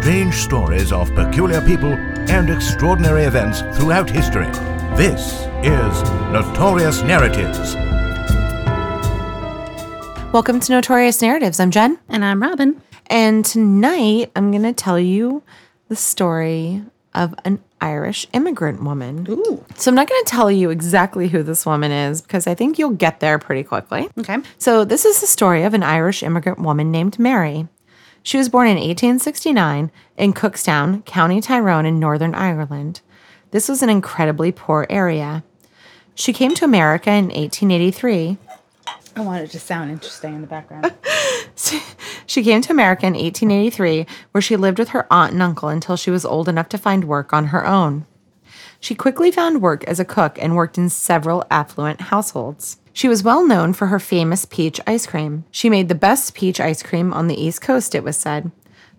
strange stories of peculiar people and extraordinary events throughout history. This is Notorious Narratives. Welcome to Notorious Narratives. I'm Jen. And I'm Robin. And tonight I'm going to tell you the story of an Irish immigrant woman. Ooh. So I'm not going to tell you exactly who this woman is because I think you'll get there pretty quickly. Okay. So this is the story of an Irish immigrant woman named Mary. She was born in 1869 in Cookstown, County Tyrone in Northern Ireland. This was an incredibly poor area. She came to America in 1883 I want it to sound interesting in the background. She came to America in 1883, where she lived with her aunt and uncle until she was old enough to find work on her own. She quickly found work as a cook and worked in several affluent households. She was well known for her famous peach ice cream. She made the best peach ice cream on the East Coast, it was said.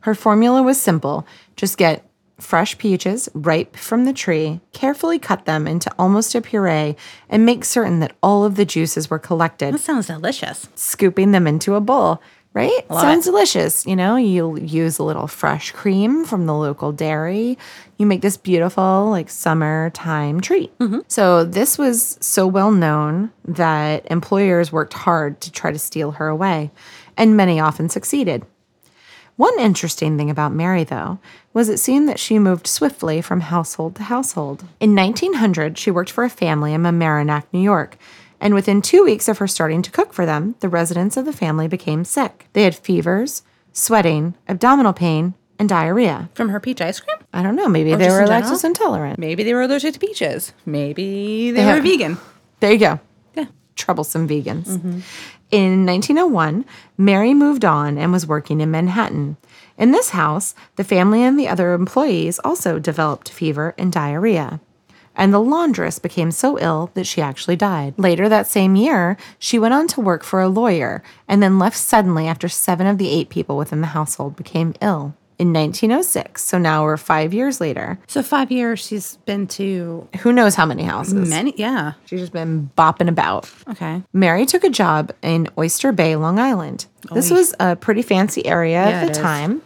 Her formula was simple just get fresh peaches ripe from the tree, carefully cut them into almost a puree, and make certain that all of the juices were collected that sounds delicious. scooping them into a bowl, right? Love Sounds it. delicious. You know, you'll use a little fresh cream from the local dairy. You make this beautiful, like, summertime treat. Mm-hmm. So, this was so well known that employers worked hard to try to steal her away, and many often succeeded. One interesting thing about Mary, though, was it seemed that she moved swiftly from household to household. In 1900, she worked for a family in Mamaroneck, New York, and within two weeks of her starting to cook for them, the residents of the family became sick. They had fevers, sweating, abdominal pain, and diarrhea. From her peach ice cream? I don't know, maybe they were in lactose intolerant. Maybe they were allergic to peaches. Maybe they Yeah. were vegan. There you go. Yeah. troublesome vegans. Mm-hmm. In 1901, Mary moved on and was working in Manhattan. In this house, the family and the other employees also developed fever and diarrhea. And the laundress became so ill that she actually died. Later that same year, she went on to work for a lawyer and then left suddenly after seven of the eight people within the household became ill. In 1906, so now we're five years later, So five years she's been to who knows how many houses? many. Yeah. She's just been bopping about. Okay. Mary took a job in Oyster Bay, Long Island. This was a pretty fancy area Yeah, at the is. time.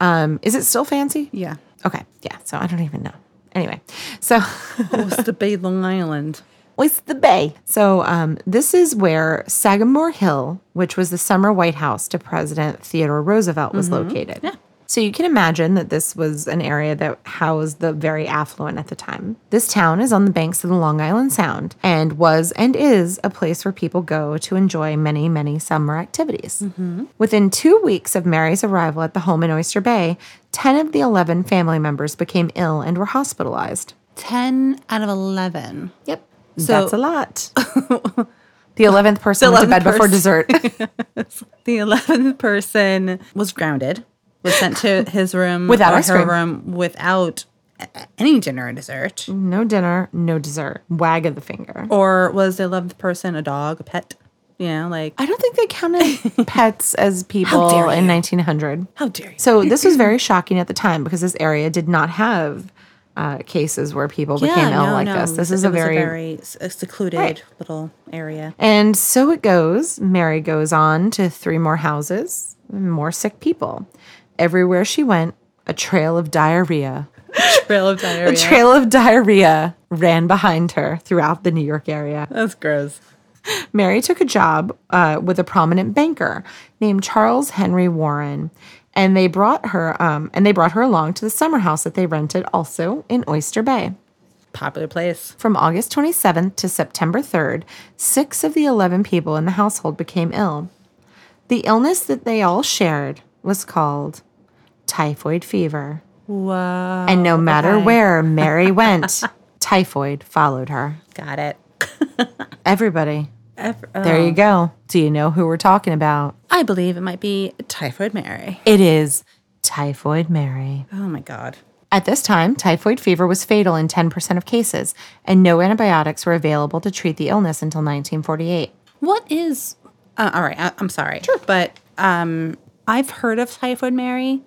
Um, is it still fancy? Yeah. Okay, yeah. So I don't even know. Anyway, so Oyster Bay, Long Island. Oyster Bay. So um, this is where Sagamore Hill, which was the summer White House to President Theodore Roosevelt, was located. Yeah. So you can imagine that this was an area that housed the very affluent at the time. This town is on the banks of the Long Island Sound and was and is a place where people go to enjoy many, many summer activities. Mm-hmm. Within two weeks of Mary's arrival at the home in Oyster Bay, 10 of the 11 family members became ill and were hospitalized. 10 out of 11. Yep. So- That's a lot. the 11th person went to 11th bed before dessert. The 11th person was grounded, was sent to his room Without ice her cream. room without any dinner or dessert. no dinner, no dessert. Wag of the finger. Or was the 11th person a dog, a pet? You know, like, I don't think they counted pets as people in 1900. how dare you? So this was very shocking at the time because this area did not have uh, cases where people became ill like this. This is a very, very secluded Right. little area. and so it goes. Mary goes on to three more houses, more sick people. Everywhere she went, a trail of diarrhea Trail of diarrhea. A trail of diarrhea ran behind her throughout the New York area. That's gross. Mary took a job uh, with a prominent banker named Charles Henry Warren, and they brought her um, and they brought her along to the summer house that they rented also in Oyster Bay. Popular place. From August 27th to September 3rd, six of the 11 people in the household became ill. The illness that they all shared was called typhoid fever. Wow. And no matter okay. where Mary went, typhoid followed her. Got it. Everybody. Ev- There oh. you go. Do you know who we're talking about? I believe it might be Typhoid Mary. It is Typhoid Mary. Oh my God. At this time, typhoid fever was fatal in 10% of cases, and no antibiotics were available to treat the illness until 1948. What is? Uh, all right, I, I'm sorry, Sure. but um, I've heard of typhoid Mary,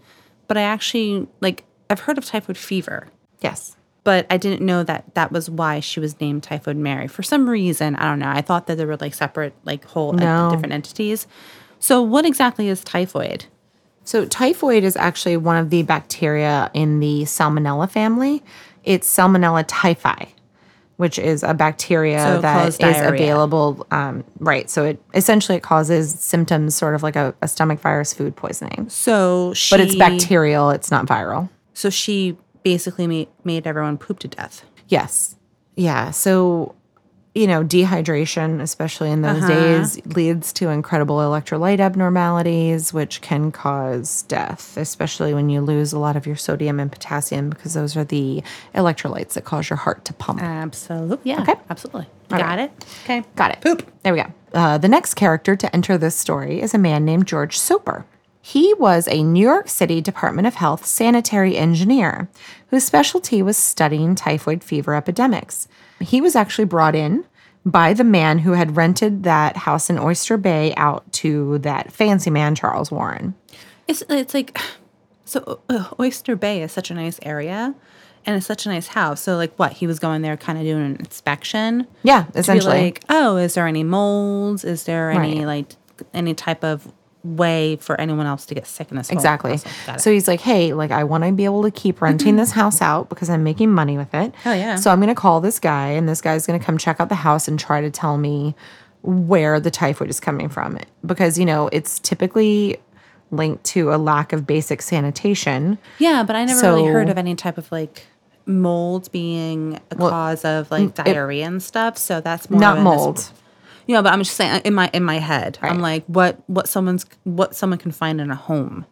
but I actually like I've heard of typhoid fever, Yes. but I didn't know that that was why she was named Typhoid Mary. For some reason, I don't know. I thought that they were like separate, like whole No. different entities. So, what exactly is typhoid? So, typhoid is actually one of the bacteria in the Salmonella family. It's Salmonella typhi, which is a bacteria So that is diarrhea. available. Um, right. So, it essentially it causes symptoms sort of like a, a stomach virus food poisoning. So she, But it's bacterial, it's not viral. So she basically made, made everyone poop to death. Yes. Yeah. So, you know, dehydration, especially in those days, leads to incredible electrolyte abnormalities, which can cause death, especially when you lose a lot of your sodium and potassium, because those are the electrolytes that cause your heart to pump. Absolutely. Yeah. Okay. Absolutely. All Got right. it. Okay. Got it. Poop. There we go. Uh, the next character to enter this story is a man named George Soper. He was a New York City Department of Health sanitary engineer whose specialty was studying typhoid fever epidemics. He was actually brought in by the man who had rented that house in Oyster Bay out to that fancy man, Charles Warren. It's it's like so uh, Oyster Bay is such a nice area and it's such a nice house. So like what? He was going there kind of doing an inspection. Yeah, essentially. like, "Oh, is there any molds? Is there any Right. like any type of way for anyone else to get sick in this home?" Exactly. It. So he's like, hey, like I want to be able to keep renting this house out because I'm making money with it. oh yeah. So I'm gonna call this guy, and this guy's gonna come check out the house and try to tell me where the typhoid is coming from. Because you know it's typically linked to a lack of basic sanitation. yeah, but I never really heard of any type of like mold being a cause of like diarrhea and stuff. So that's more Not of in this- mold. Yeah, but I'm just saying in my in my head, I'm like, what what someone's what someone can find in a home.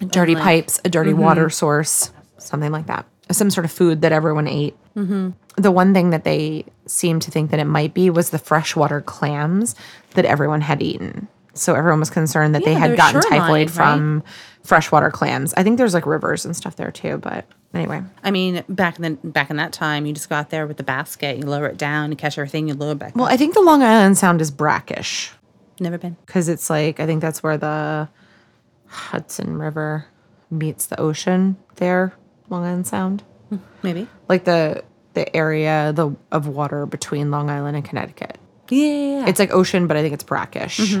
dirty like- pipes, a dirty mm-hmm. water source, something like that. Some sort of food that everyone ate. Mm-hmm. The one thing that they seemed to think that it might be was the freshwater clams that everyone had eaten. So everyone was concerned that they Yeah, had they're gotten typhoid right? from freshwater clams. I think there's like rivers and stuff there too, but anyway. I mean, back in the back in that time, you just go out there with the basket, you lower it down, you catch everything, you lower it back. Well, up. I think the Long Island Sound is brackish Never been. because it's like, I think that's where the Hudson River meets the ocean there, Long Island Sound. Maybe. like the the area the of water between Long Island and Connecticut. Yeah. yeah, yeah. It's like ocean, but I think it's brackish,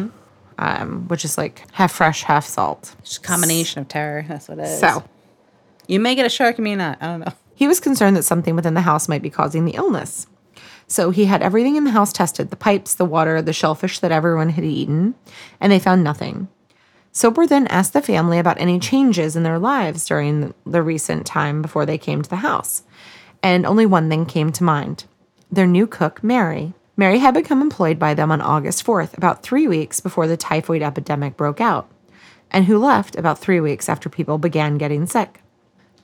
um, which is like half fresh, half salt. just a combination of terror. That's what it is. So you may get a shark, you may not. I don't know. he was concerned that something within the house might be causing the illness. So he had everything in the house tested the pipes, the water, the shellfish that everyone had eaten, and they found nothing. Soper then asked the family about any changes in their lives during the recent time before they came to the house. And only one thing came to mind their new cook, Mary. Mary had become employed by them on August 4th, about three weeks before the typhoid epidemic broke out, and who left about three weeks after people began getting sick.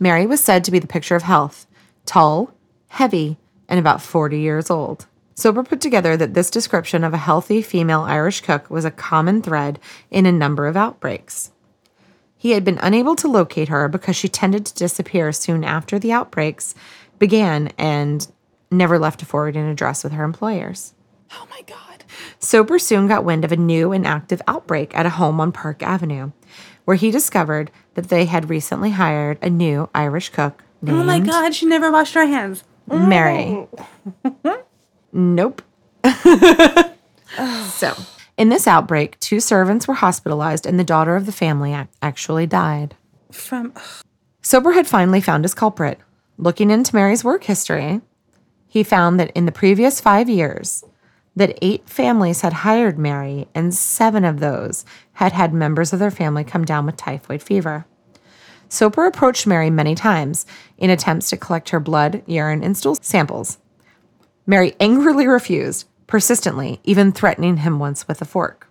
Mary was said to be the picture of health tall, heavy, and about 40 years old. Soper put together that this description of a healthy female Irish cook was a common thread in a number of outbreaks. He had been unable to locate her because she tended to disappear soon after the outbreaks began and never left a forwarding address with her employers. Oh my God. Soper soon got wind of a new and active outbreak at a home on Park Avenue, where he discovered that they had recently hired a new Irish cook named Oh my God. She never washed her hands. Mary. nope. so, in this outbreak, two servants were hospitalized and the daughter of the family ac- actually died. From Soper had finally found his culprit. Looking into Mary's work history, he found that in the previous 5 years, that 8 families had hired Mary and 7 of those had had members of their family come down with typhoid fever. Soper approached Mary many times in attempts to collect her blood, urine, and stool samples. Mary angrily refused, persistently, even threatening him once with a fork.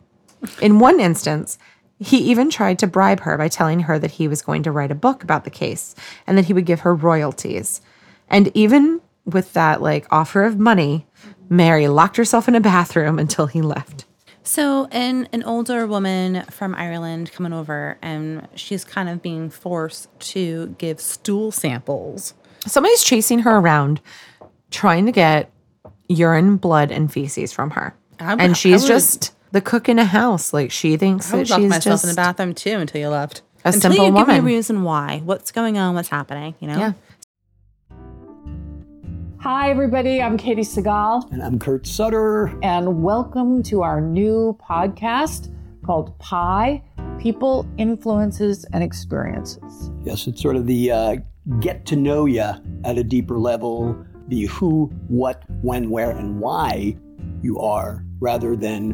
In one instance, he even tried to bribe her by telling her that he was going to write a book about the case and that he would give her royalties. And even with that like offer of money, Mary locked herself in a bathroom until he left. So, an an older woman from Ireland coming over, and she's kind of being forced to give stool samples. Somebody's chasing her around trying to get urine, blood, and feces from her. Would- and she's would- just the cook in a house. Like she thinks I that she's myself just in the bathroom too until you left. A until simple you give me a reason why. What's going on? What's happening? You know. Yeah. Hi, everybody. I'm Katey Sagal, And I'm Kurt Sutter. and welcome to our new podcast called Pie people, influences, and experiences. Yes, it's sort of the uh, get to know you at a deeper level, the who, what, when, where, and why you are, rather than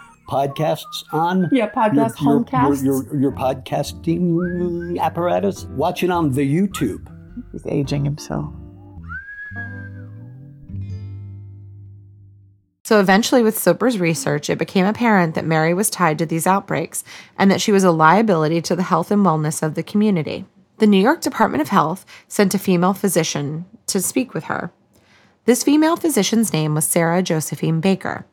podcasts on. Yeah, podcast, your, homecasts. Your, your, your podcasting apparatus. Watch it on the YouTube. He's aging himself. So eventually, with Soper's research, it became apparent that Mary was tied to these outbreaks and that she was a liability to the health and wellness of the community. The New York Department of Health sent a female physician to speak with her. This female physician's name was Sarah Josephine Baker.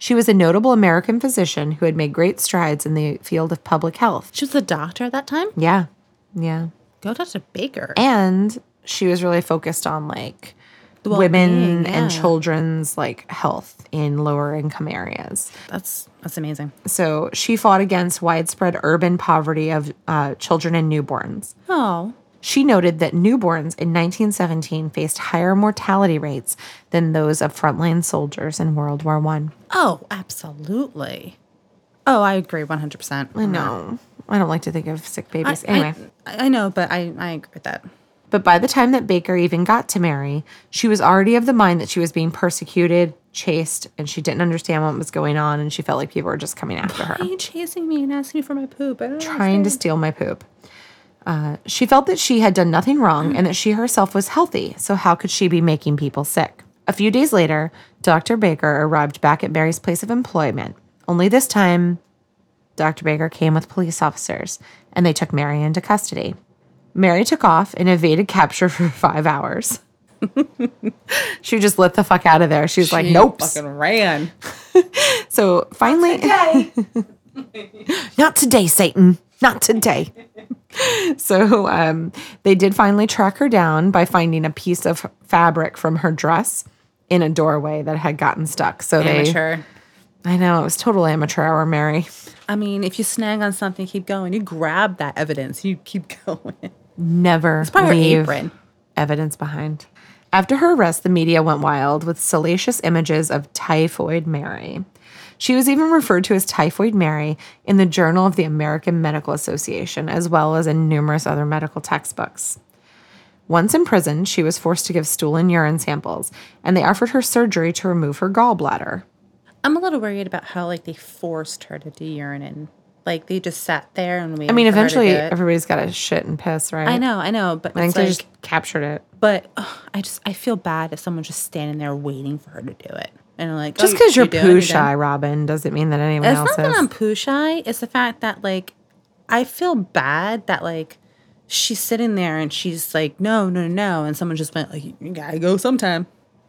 She was a notable American physician who had made great strides in the field of public health. She was a doctor at that time. Yeah, yeah. Go Dr. Baker. And she was really focused on like The women well-being, and children's like health in lower income areas. That's that's amazing. So she fought against widespread urban poverty of uh, children and newborns. Oh, She noted that newborns in 1917 faced higher mortality rates than those of frontline soldiers in World War One. oh, absolutely. Oh, I agree one hundred percent. I know. I don't like to think of sick babies. anyway. I, I know, but I I agree with that. But by the time that Baker even got to Mary, she was already of the mind that she was being persecuted, chased, and she didn't understand what was going on, and she felt like people were just coming after her. Why are you chasing me and asking me for my poop? I don't trying to steal my poop. Uh, she felt that she had done nothing wrong and that she herself was healthy, so how could she be making people sick? A few days later, Dr. Baker arrived back at Mary's place of employment. Only this time, Dr. Baker came with police officers and they took Mary into custody. Mary took off and evaded capture for five hours. she just lit the fuck out of there. She was like, nope. Fucking ran. So finally, not today, Satan. Not today. so um, they did finally track her down by finding a piece of fabric from her dress in a doorway that had gotten stuck. So they. Amateur. they, I know it was total amateur hour, Mary. I mean, if you snag on something, keep going. You grab that evidence. You keep going. Never It's probably her leave apron. evidence behind. After her arrest, the media went wild with salacious images of Typhoid Mary. She was even referred to as Typhoid Mary in the Journal of the American Medical Association, as well as in numerous other medical textbooks. Once in prison, she was forced to give stool and urine samples, and they offered her surgery to remove her gallbladder. I'm a little worried about how like they forced her to do urine and like they just sat there and waited. I mean, for her to eventually everybody's got to shit and piss, right? I know, I know, but I think they like, just captured it. but I just I feel bad if someone's just standing there waiting for her to do it and like Just um, oh, because you're doing it, poo you're shy. Robin, doesn't mean that anyone It's else not that is. I'm poo shy. It's the fact that like I feel bad that like she's sitting there and she's like no no no no and someone just went like you gotta go sometime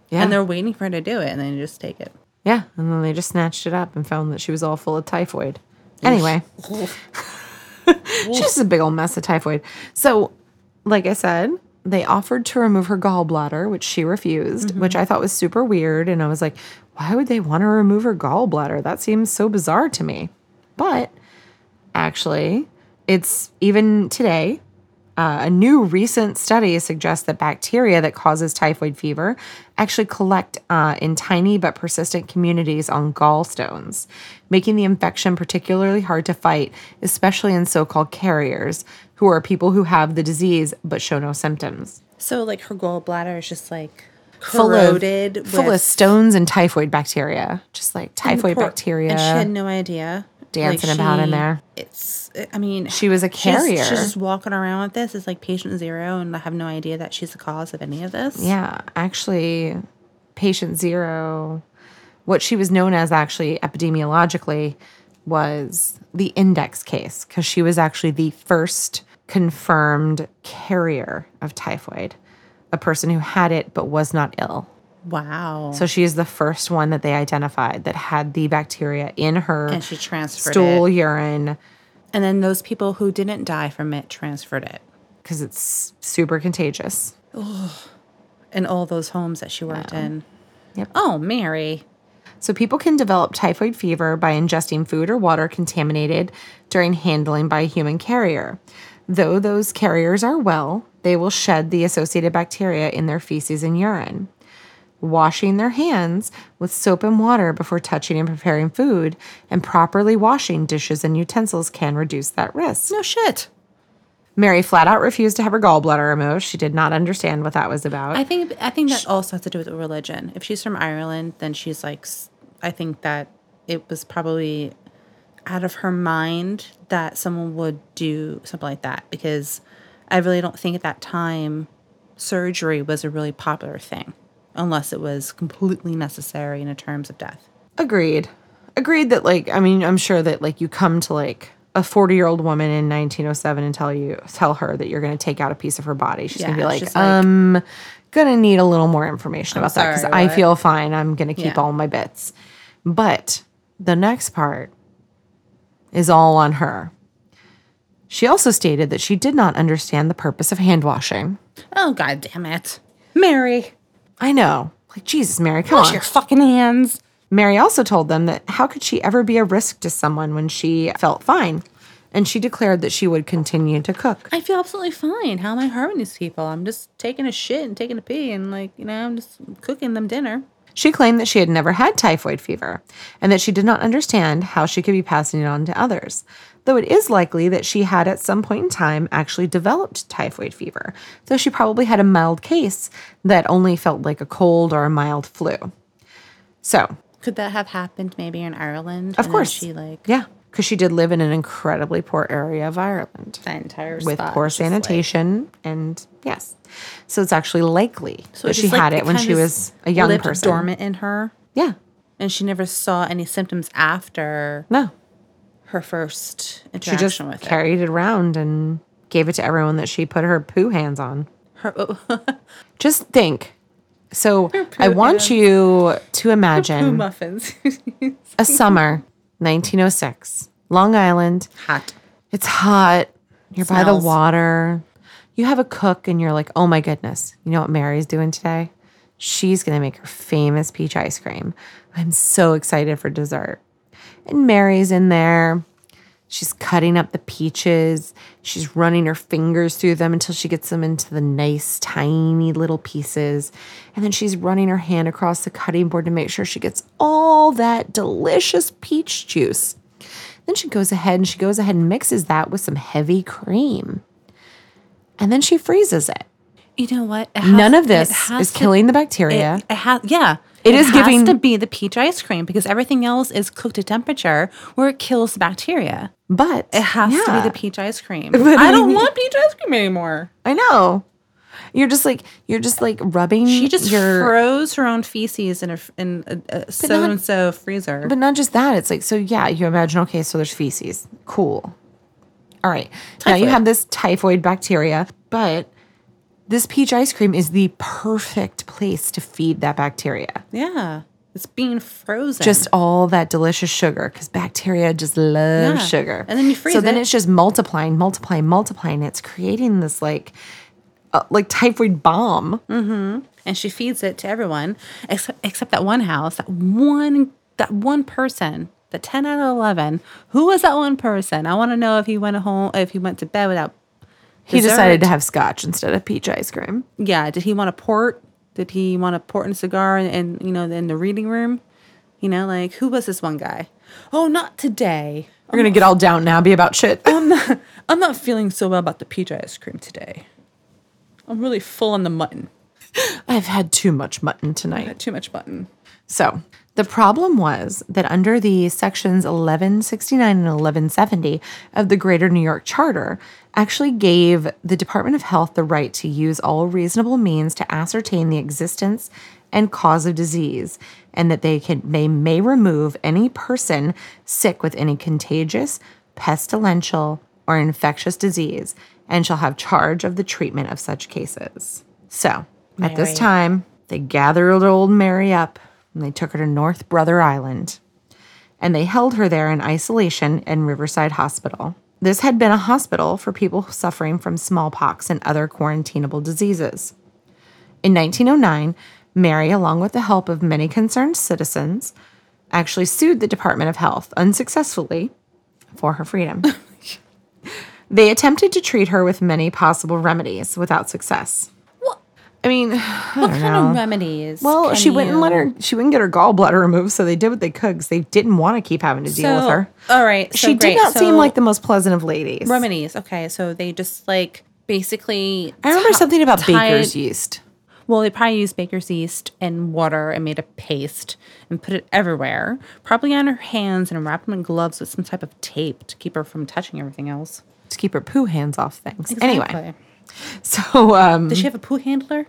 Yeah. and they're waiting for her to do it and then you just take it. Yeah, and then they just snatched it up and found that she was all full of typhoid. Anyway, she's just a big old mess of typhoid. So, like I said, they offered to remove her gallbladder, which she refused, mm-hmm. which I thought was super weird. And I was like, why would they want to remove her gallbladder? That seems so bizarre to me. But actually, it's even today, uh, a new recent study suggests that bacteria that causes typhoid fever actually collect uh, in tiny but persistent communities on gallstones, making the infection particularly hard to fight, especially in so called carriers, who are people who have the disease but show no symptoms. So like her gallbladder is just like Full of, corroded, full of stones and typhoid bacteria, just like typhoid poor- bacteria. and she had no idea dancing about in there. It's I mean She was a she's- carrier. She's, just walking around with this. It's like patient zero, and I have no idea that she's the cause of any of this. Yeah, actually, patient zero, what she was known as actually epidemiologically was the index case because she was actually the first confirmed carrier of typhoid, a person who had it but was not ill. Wow. So she is the first one that they identified that had the bacteria in her and she transferred stool, it. urine, And then those people who didn't die from it transferred it. because it's super contagious. In all those homes that she worked in. Yep. Oh, Mary. So people can develop typhoid fever by ingesting food or water contaminated during handling by a human carrier. Though those carriers are well, they will shed the associated bacteria in their feces and urine. Washing their hands with soap and water before touching and preparing food and properly washing dishes and utensils can reduce that risk. No shit. Mary flat out refused to have her gallbladder removed. She did not understand what that was about. I think I think that also has to do with religion. If she's from Ireland, then she's like I think that it was probably out of her mind that someone would do something like that because I really don't think at that time surgery was a really popular thing unless it was completely necessary in terms of death. Agreed. Agreed that like I mean I'm sure that like you come to like a 40 year old woman in 1907 and tell you tell her that you're going to take out a piece of her body. She's going to be like, she's like- um gonna need a little more information about that because I feel fine. I'm gonna keep Yeah. all my bits. But the next part is all on her. She also stated that she did not understand the purpose of hand washing. Oh god damn it. Mary, I know. Like Jesus, Mary, come wash on. your fucking hands. Mary also told them that how could she ever be a risk to someone when she felt fine? And she declared that she would continue to cook. I feel absolutely fine. How am I harming these people? I'm just taking a shit and taking a pee and like, you know, I'm just cooking them dinner. She claimed that she had never had typhoid fever and that she did not understand how she could be passing it on to others, though it is likely that she had at some point in time actually developed typhoid fever, though she probably had a mild case that only felt like a cold or a mild flu. So, Could that have happened maybe in Ireland? of course, she like yeah, because she did live in an incredibly poor area of Ireland. that entire with spot poor just, like- sanitation and yes so it's actually likely so that she like, had it it when she was a young person dormant in her, yeah and she never saw any symptoms after no her first she interaction just with it. carried it around and gave it to everyone that she put her poo hands on Her, oh, just think so i want hands. you to poo imagine muffins. a summer 1906 long island Hot. It's hot. You're by the water. You have a cook, and you're like, oh my goodness, you know what Mary's doing today? She's going to make her famous peach ice cream. I'm so excited for dessert. And Mary's in there. She's cutting up the peaches. She's running her fingers through them until she gets them into the nice, tiny little pieces. And then she's running her hand across the cutting board to make sure she gets all that delicious peach juice. Then she goes ahead and she goes ahead and mixes that with some heavy cream. And then she freezes it. You know what? It None of this is to- killing the bacteria. It, it has, yeah. It is has giving- to be the peach ice cream because everything else is cooked to temperature where it kills the bacteria. But It has to be the peach ice cream. But I I don't mean- want peach ice cream anymore. I know. You're just like you're just like rubbing. She just your, froze her own feces in a in a, a so and so freezer. But not just that. It's like so. Yeah, you imagine. Okay, so there's feces. Cool. All right. Now you have this typhoid bacteria, but this peach ice cream is the perfect place to feed that bacteria. yeah, it's being frozen. just all that delicious sugar because bacteria just love Yeah. sugar. And then you freeze So then it's just multiplying, multiplying, multiplying. It's creating this like, uh, like typhoid bomb. Mm-hmm. and she feeds it to everyone except except that one house, that one that one person, the ten out of eleven. Who was that one person? I want to know if he went home, if he went to bed without. He decided to have scotch instead of peach ice cream. Yeah, did he want a port? Did he want a port and cigar and, and you know in the reading room? You know, like who was this one guy? Oh, not today. We're gonna get all down now, be about shit. I'm not, I'm not feeling so well about the peach ice cream today. I'm really full on the mutton. I've had too much mutton tonight. had too much mutton. So the problem was that under the sections 1169 and 1170 of the Greater New York Charter, actually gave the Department of Health the right to use all reasonable means to ascertain the existence and cause of disease, and that they can they may remove any person sick with any contagious, pestilential, or infectious disease, and shall have charge of the treatment of such cases. So at this time, they gathered old Mary up and they took her to North Brother Island. And they held her there in isolation in Riverside Hospital. this had been a hospital for people suffering from smallpox and other quarantinable diseases. In 1909, Mary, along with the help of many concerned citizens, actually sued the Department of Health unsuccessfully for her freedom. they attempted to treat her with many possible remedies without success. I mean, I What don't kind know. of remedies? Well, she wouldn't let her. She wouldn't get her gallbladder removed, so they did what they could because they didn't want to keep having to deal with her. All right. so she did great. not seem like the most pleasant of ladies. remedies. Okay, so they just like basically. I remember something about tied- baker's yeast. Well, they probably used baker's yeast and water and made a paste and put it everywhere, probably on her hands and wrapped them in gloves with some type of tape to keep her from touching everything else. to keep her poo hands off things. Anyway, Exactly. so um, Does she have a poo handler?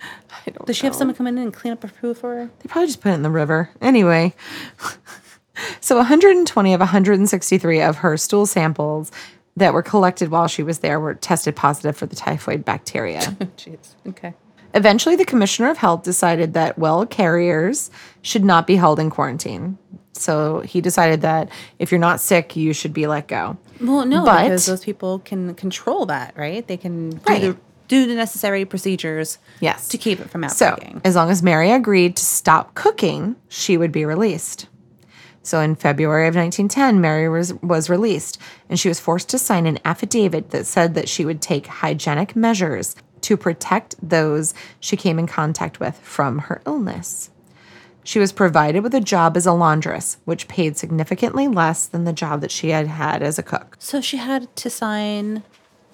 I don't Does she have know. someone come in and clean up her poo for her? They probably just put it in the river. Anyway, so 120 of 163 of her stool samples that were collected while she was there were tested positive for the typhoid bacteria. Jeez. Okay. Eventually, the commissioner of health decided that well carriers should not be held in quarantine. So he decided that if you're not sick, you should be let go. Well, no, But- because those people can control that, right? They can do Right. the do the necessary procedures. Yes. To keep it from So, as long as Mary agreed to stop cooking, she would be released. So, in February of 1910, Mary was, was released and she was forced to sign an affidavit that said that she would take hygienic measures to protect those she came in contact with from her illness. She was provided with a job as a laundress, which paid significantly less than the job that she had had as a cook. so she had to sign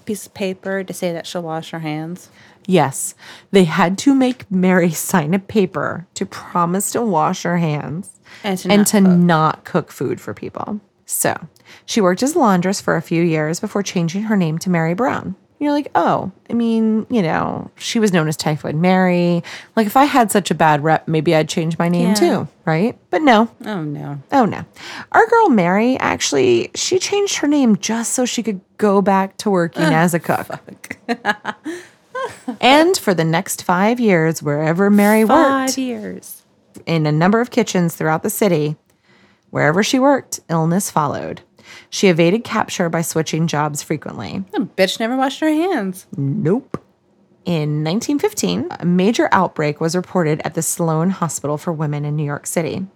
a piece of paper to say that she'll wash her hands. Yes, they had to make Mary sign a paper to promise to wash her hands And to and not to cook. not cook food for people. So she worked as a laundress for a few years before changing her name to Mary Brown. You're like, oh, I mean, you know, she was known as Typhoid Mary. Like, if I had such a bad rep, maybe I'd change my name Yeah. too, right? But no, Oh no. Oh no. Our girl Mary actually she changed her name just so she could go back to working oh, as a cook. and for the next 5 years wherever Mary Five worked years. in a number of kitchens throughout the city, wherever she worked, illness followed. She evaded capture by switching jobs frequently. That bitch never washed her hands. Nope. In 1915, a major outbreak was reported at the Sloan Hospital for Women in New York City.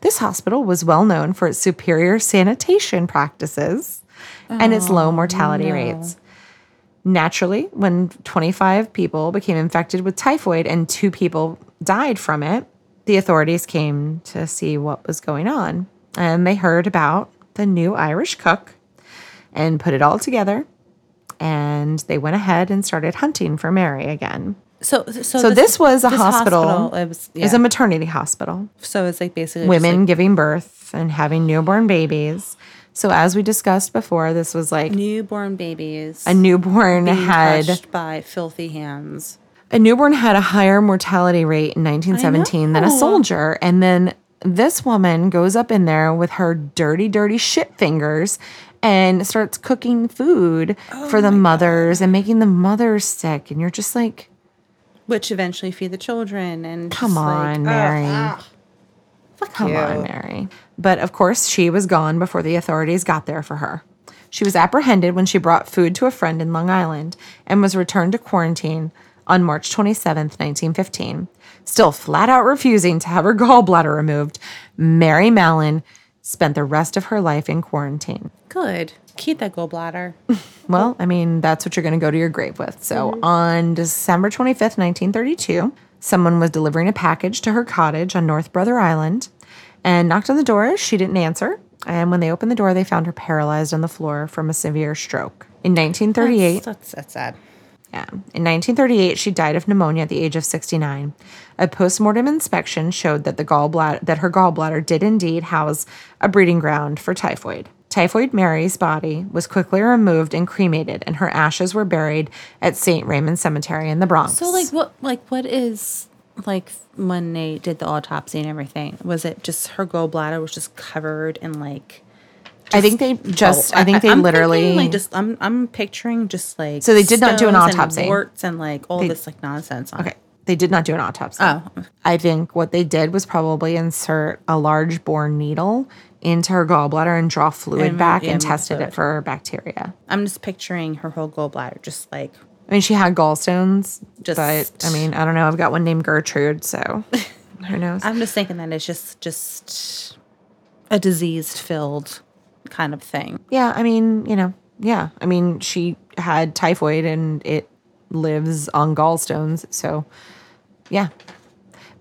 This hospital was well known for its superior sanitation practices and its low oh, mortality rates. Naturally, when 25 people became infected with typhoid and two people died from it, the authorities came to see what was going on. And they heard about the new Irish cook and put it all together and they went ahead and started hunting for Mary again. So, so, So this, was a this hospital. It was, It was yeah. a maternity hospital. so it's like basically Women just giving birth and having newborn babies. So as we discussed before, this was like like newborn babies. a newborn had by filthy hands. a newborn had a higher mortality rate in 1917 than a soldier, and then this woman goes up in there with her dirty, dirty shit fingers and starts cooking food Oh for the mothers and making the mothers sick. And you're just like, which eventually feed the children and Come just like, on, ugh, Mary. Ah. Fuck Come you. on, Mary. But of course, she was gone before the authorities got there for her. She was apprehended when she brought food to a friend in Long Island and was returned to quarantine on March 27th, 1915. Still flat out refusing to have her gallbladder removed, Mary Mallon spent the rest of her life in quarantine. Good. Keep that gallbladder. Well, I mean, that's what you're going to go to your grave with. So mm-hmm. on December 25th, 1932, someone was delivering a package to her cottage on North Brother Island and knocked on the door. She didn't answer. And when they opened the door, they found her paralyzed on the floor from a severe stroke. In 1938, That's, that's sad. Yeah. In 1938, she died of pneumonia at the age of 69. A postmortem inspection showed that the gallbladder that her gallbladder did indeed house a breeding ground for typhoid. Typhoid Mary's body was quickly removed and cremated, and her ashes were buried at St. Raymond Cemetery in the Bronx. So like what like what is like when they did the autopsy and everything? Was it just her gallbladder was just covered in like I think they just, I think they I'm literally, like just I'm I'm picturing just like So they did not do an stones and autopsy. warts and like all They- this like nonsense. On okay, it. they did not do an autopsy. Oh, I think what they did was probably insert a large bore needle into her gallbladder and draw fluid And- back yeah, and move tested fluid. it for bacteria. I'm just picturing her whole gallbladder, just like I mean, she had gallstones, Just- but I mean, I don't know. I've got one named Gertrude, so who knows? I'm just thinking that it's just just a disease filled kind of thing. yeah, I mean, you know, yeah. I mean, she had typhoid and it lives on gallstones, so yeah.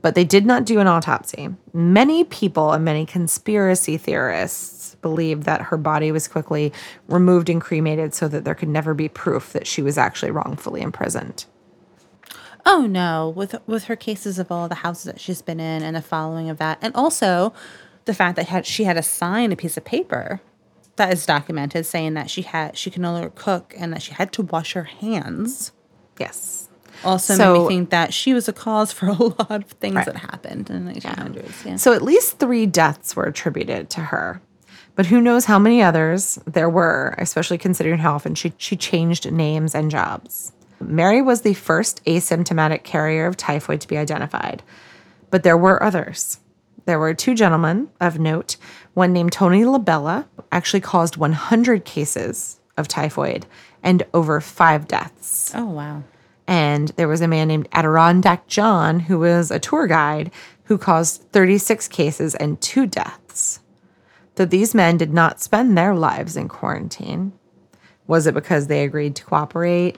But they did not do an autopsy. Many people and many conspiracy theorists believe that her body was quickly removed and cremated so that there could never be proof that she was actually wrongfully imprisoned. Oh no, with with her cases of all the houses that she's been in and the following of that, and also the fact that had, she had to sign a piece of paper that is documented saying that she had she can no longer cook and that she had to wash her hands. Yes. Also So- made me think that she was a cause for a lot of things Right. that happened in the 1800s. Yeah. So at least three deaths were attributed to her. But who knows how many others there were, especially considering how often she, she changed names and jobs. Mary was the first asymptomatic carrier of typhoid to be identified, but there were others. There were two gentlemen of note. One named Tony Labella actually caused 100 cases of typhoid and over five deaths. oh wow. And there was a man named Adirondack John, who was a tour guide, who caused 36 cases and two deaths. Though these men did not spend their lives in quarantine. Was it because they agreed to cooperate?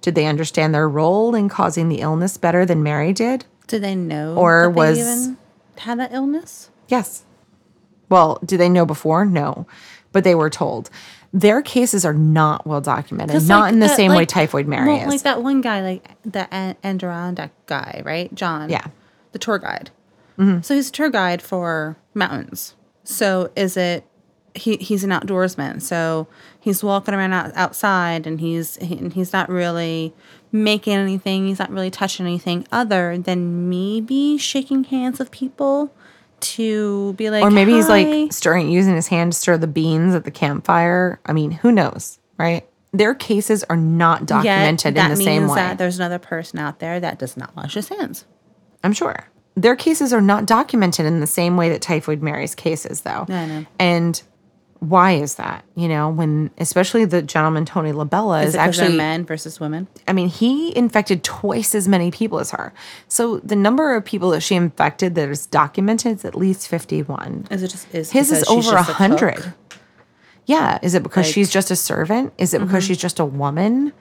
Did they understand their role in causing the illness better than Mary did? Did they know Or that they was- even had that illness? Yes. Well, do they know before? No. But they were told. Their cases are not well documented, not like, in the same way typhoid Mary well, is. Like that one guy, like the An- guy, right? John. Yeah. The tour guide. Mm-hmm. So he's a tour guide for mountains. So is it? He he's an outdoorsman. So he's walking around out, outside, and he's he, and he's not really making anything. He's not really touching anything other than maybe shaking hands with people to be like, or maybe he's "Hi." like stirring, using his hand to stir the beans at the campfire. I mean, who knows, right? Their cases are not documented in the same way. That there's another person out there that does not wash his hands. I'm sure. Their cases are not documented in the same way that Typhoid Mary's cases, though. I know. And why is that? You know, when especially the gentleman Tony Labella Is is, actually men versus women? I mean, he infected twice as many people as her. So the number of people that she infected that is documented is at least 51. Is it just is His is over a hundred. Yeah. Is it because Like- she's just a servant? Is it Mm-hmm. because she's just a woman?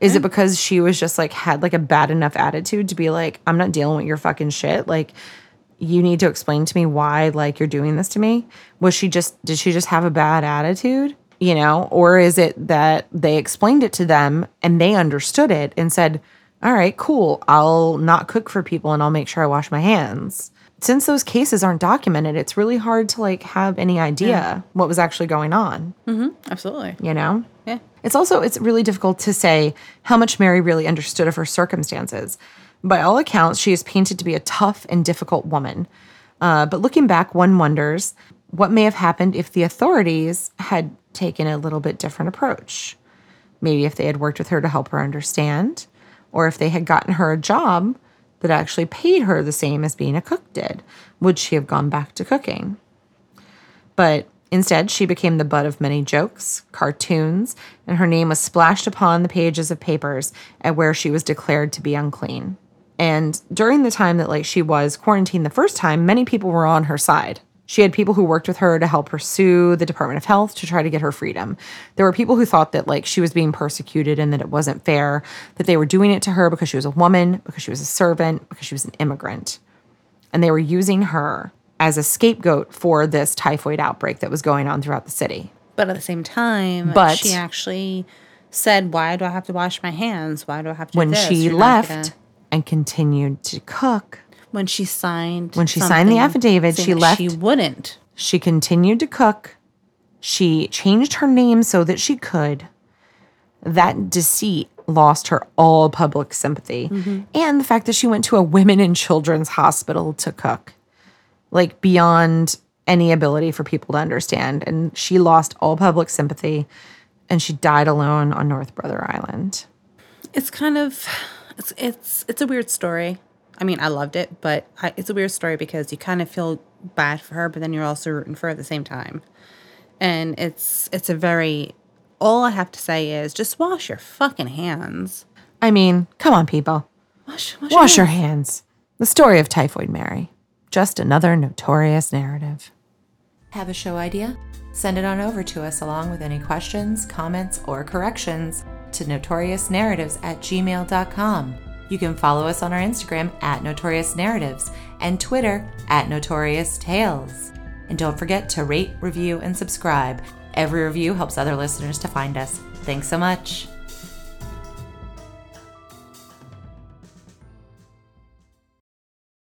Is it because she was just like had like a bad enough attitude to be like, I'm not dealing with your fucking shit? Like, you need to explain to me why like you're doing this to me. Was she just did she just have a bad attitude? You know, or is it that they explained it to them and they understood it and said, "All right, cool. I'll not cook for people and I'll make sure I wash my hands." Since those cases aren't documented, it's really hard to like have any idea what was actually going on, mm-hmm. Absolutely. you know? Yeah. It's also it's really difficult to say how much Mary really understood of her circumstances. By all accounts, she is painted to be a tough and difficult woman. Uh, but looking back, one wonders what may have happened if the authorities had taken a little bit different approach. Maybe if they had worked with her to help her understand, or if they had gotten her a job that actually paid her the same as being a cook did, would she have gone back to cooking? But instead, she became the butt of many jokes, cartoons, and her name was splashed upon the pages of papers at where she was declared to be unclean. And during the time that like she was quarantined the first time, many people were on her side. She had people who worked with her to help pursue the Department of Health to try to get her freedom. There were people who thought that like she was being persecuted and that it wasn't fair, that they were doing it to her because she was a woman, because she was a servant, because she was an immigrant and they were using her as a scapegoat for this typhoid outbreak that was going on throughout the city. But at the same time, But- she actually said, "Why do I have to wash my hands? Why do I have to?" When she left gonna-" and continued to cook, when she signed, When she signed the affidavit, she left- She wouldn't. she continued to cook. She changed her name so that she could. That deceit lost her all public sympathy. Mm-hmm. And the fact that she went to a women and children's hospital to cook, like beyond any ability for people to understand. And she lost all public sympathy and she died alone on North Brother Island. It's kind of, it's it's it's a weird story. I mean, I loved it, but I, it's a weird story because you kind of feel bad for her, but then you're also rooting for her at the same time. And it's it's a very all I have to say is just wash your fucking hands. I mean, come on, people. Wash, wash, Wash your hands. The story of Typhoid Mary. Just another notorious narrative. Have a show idea? Send it on over to us along with any questions, comments, or corrections to notoriousnarratives at gmail.com. You can follow us on our Instagram at Notorious Narratives and Twitter at Notorious Tales. And don't forget to rate, review, and subscribe. Every review helps other listeners to find us. Thanks so much.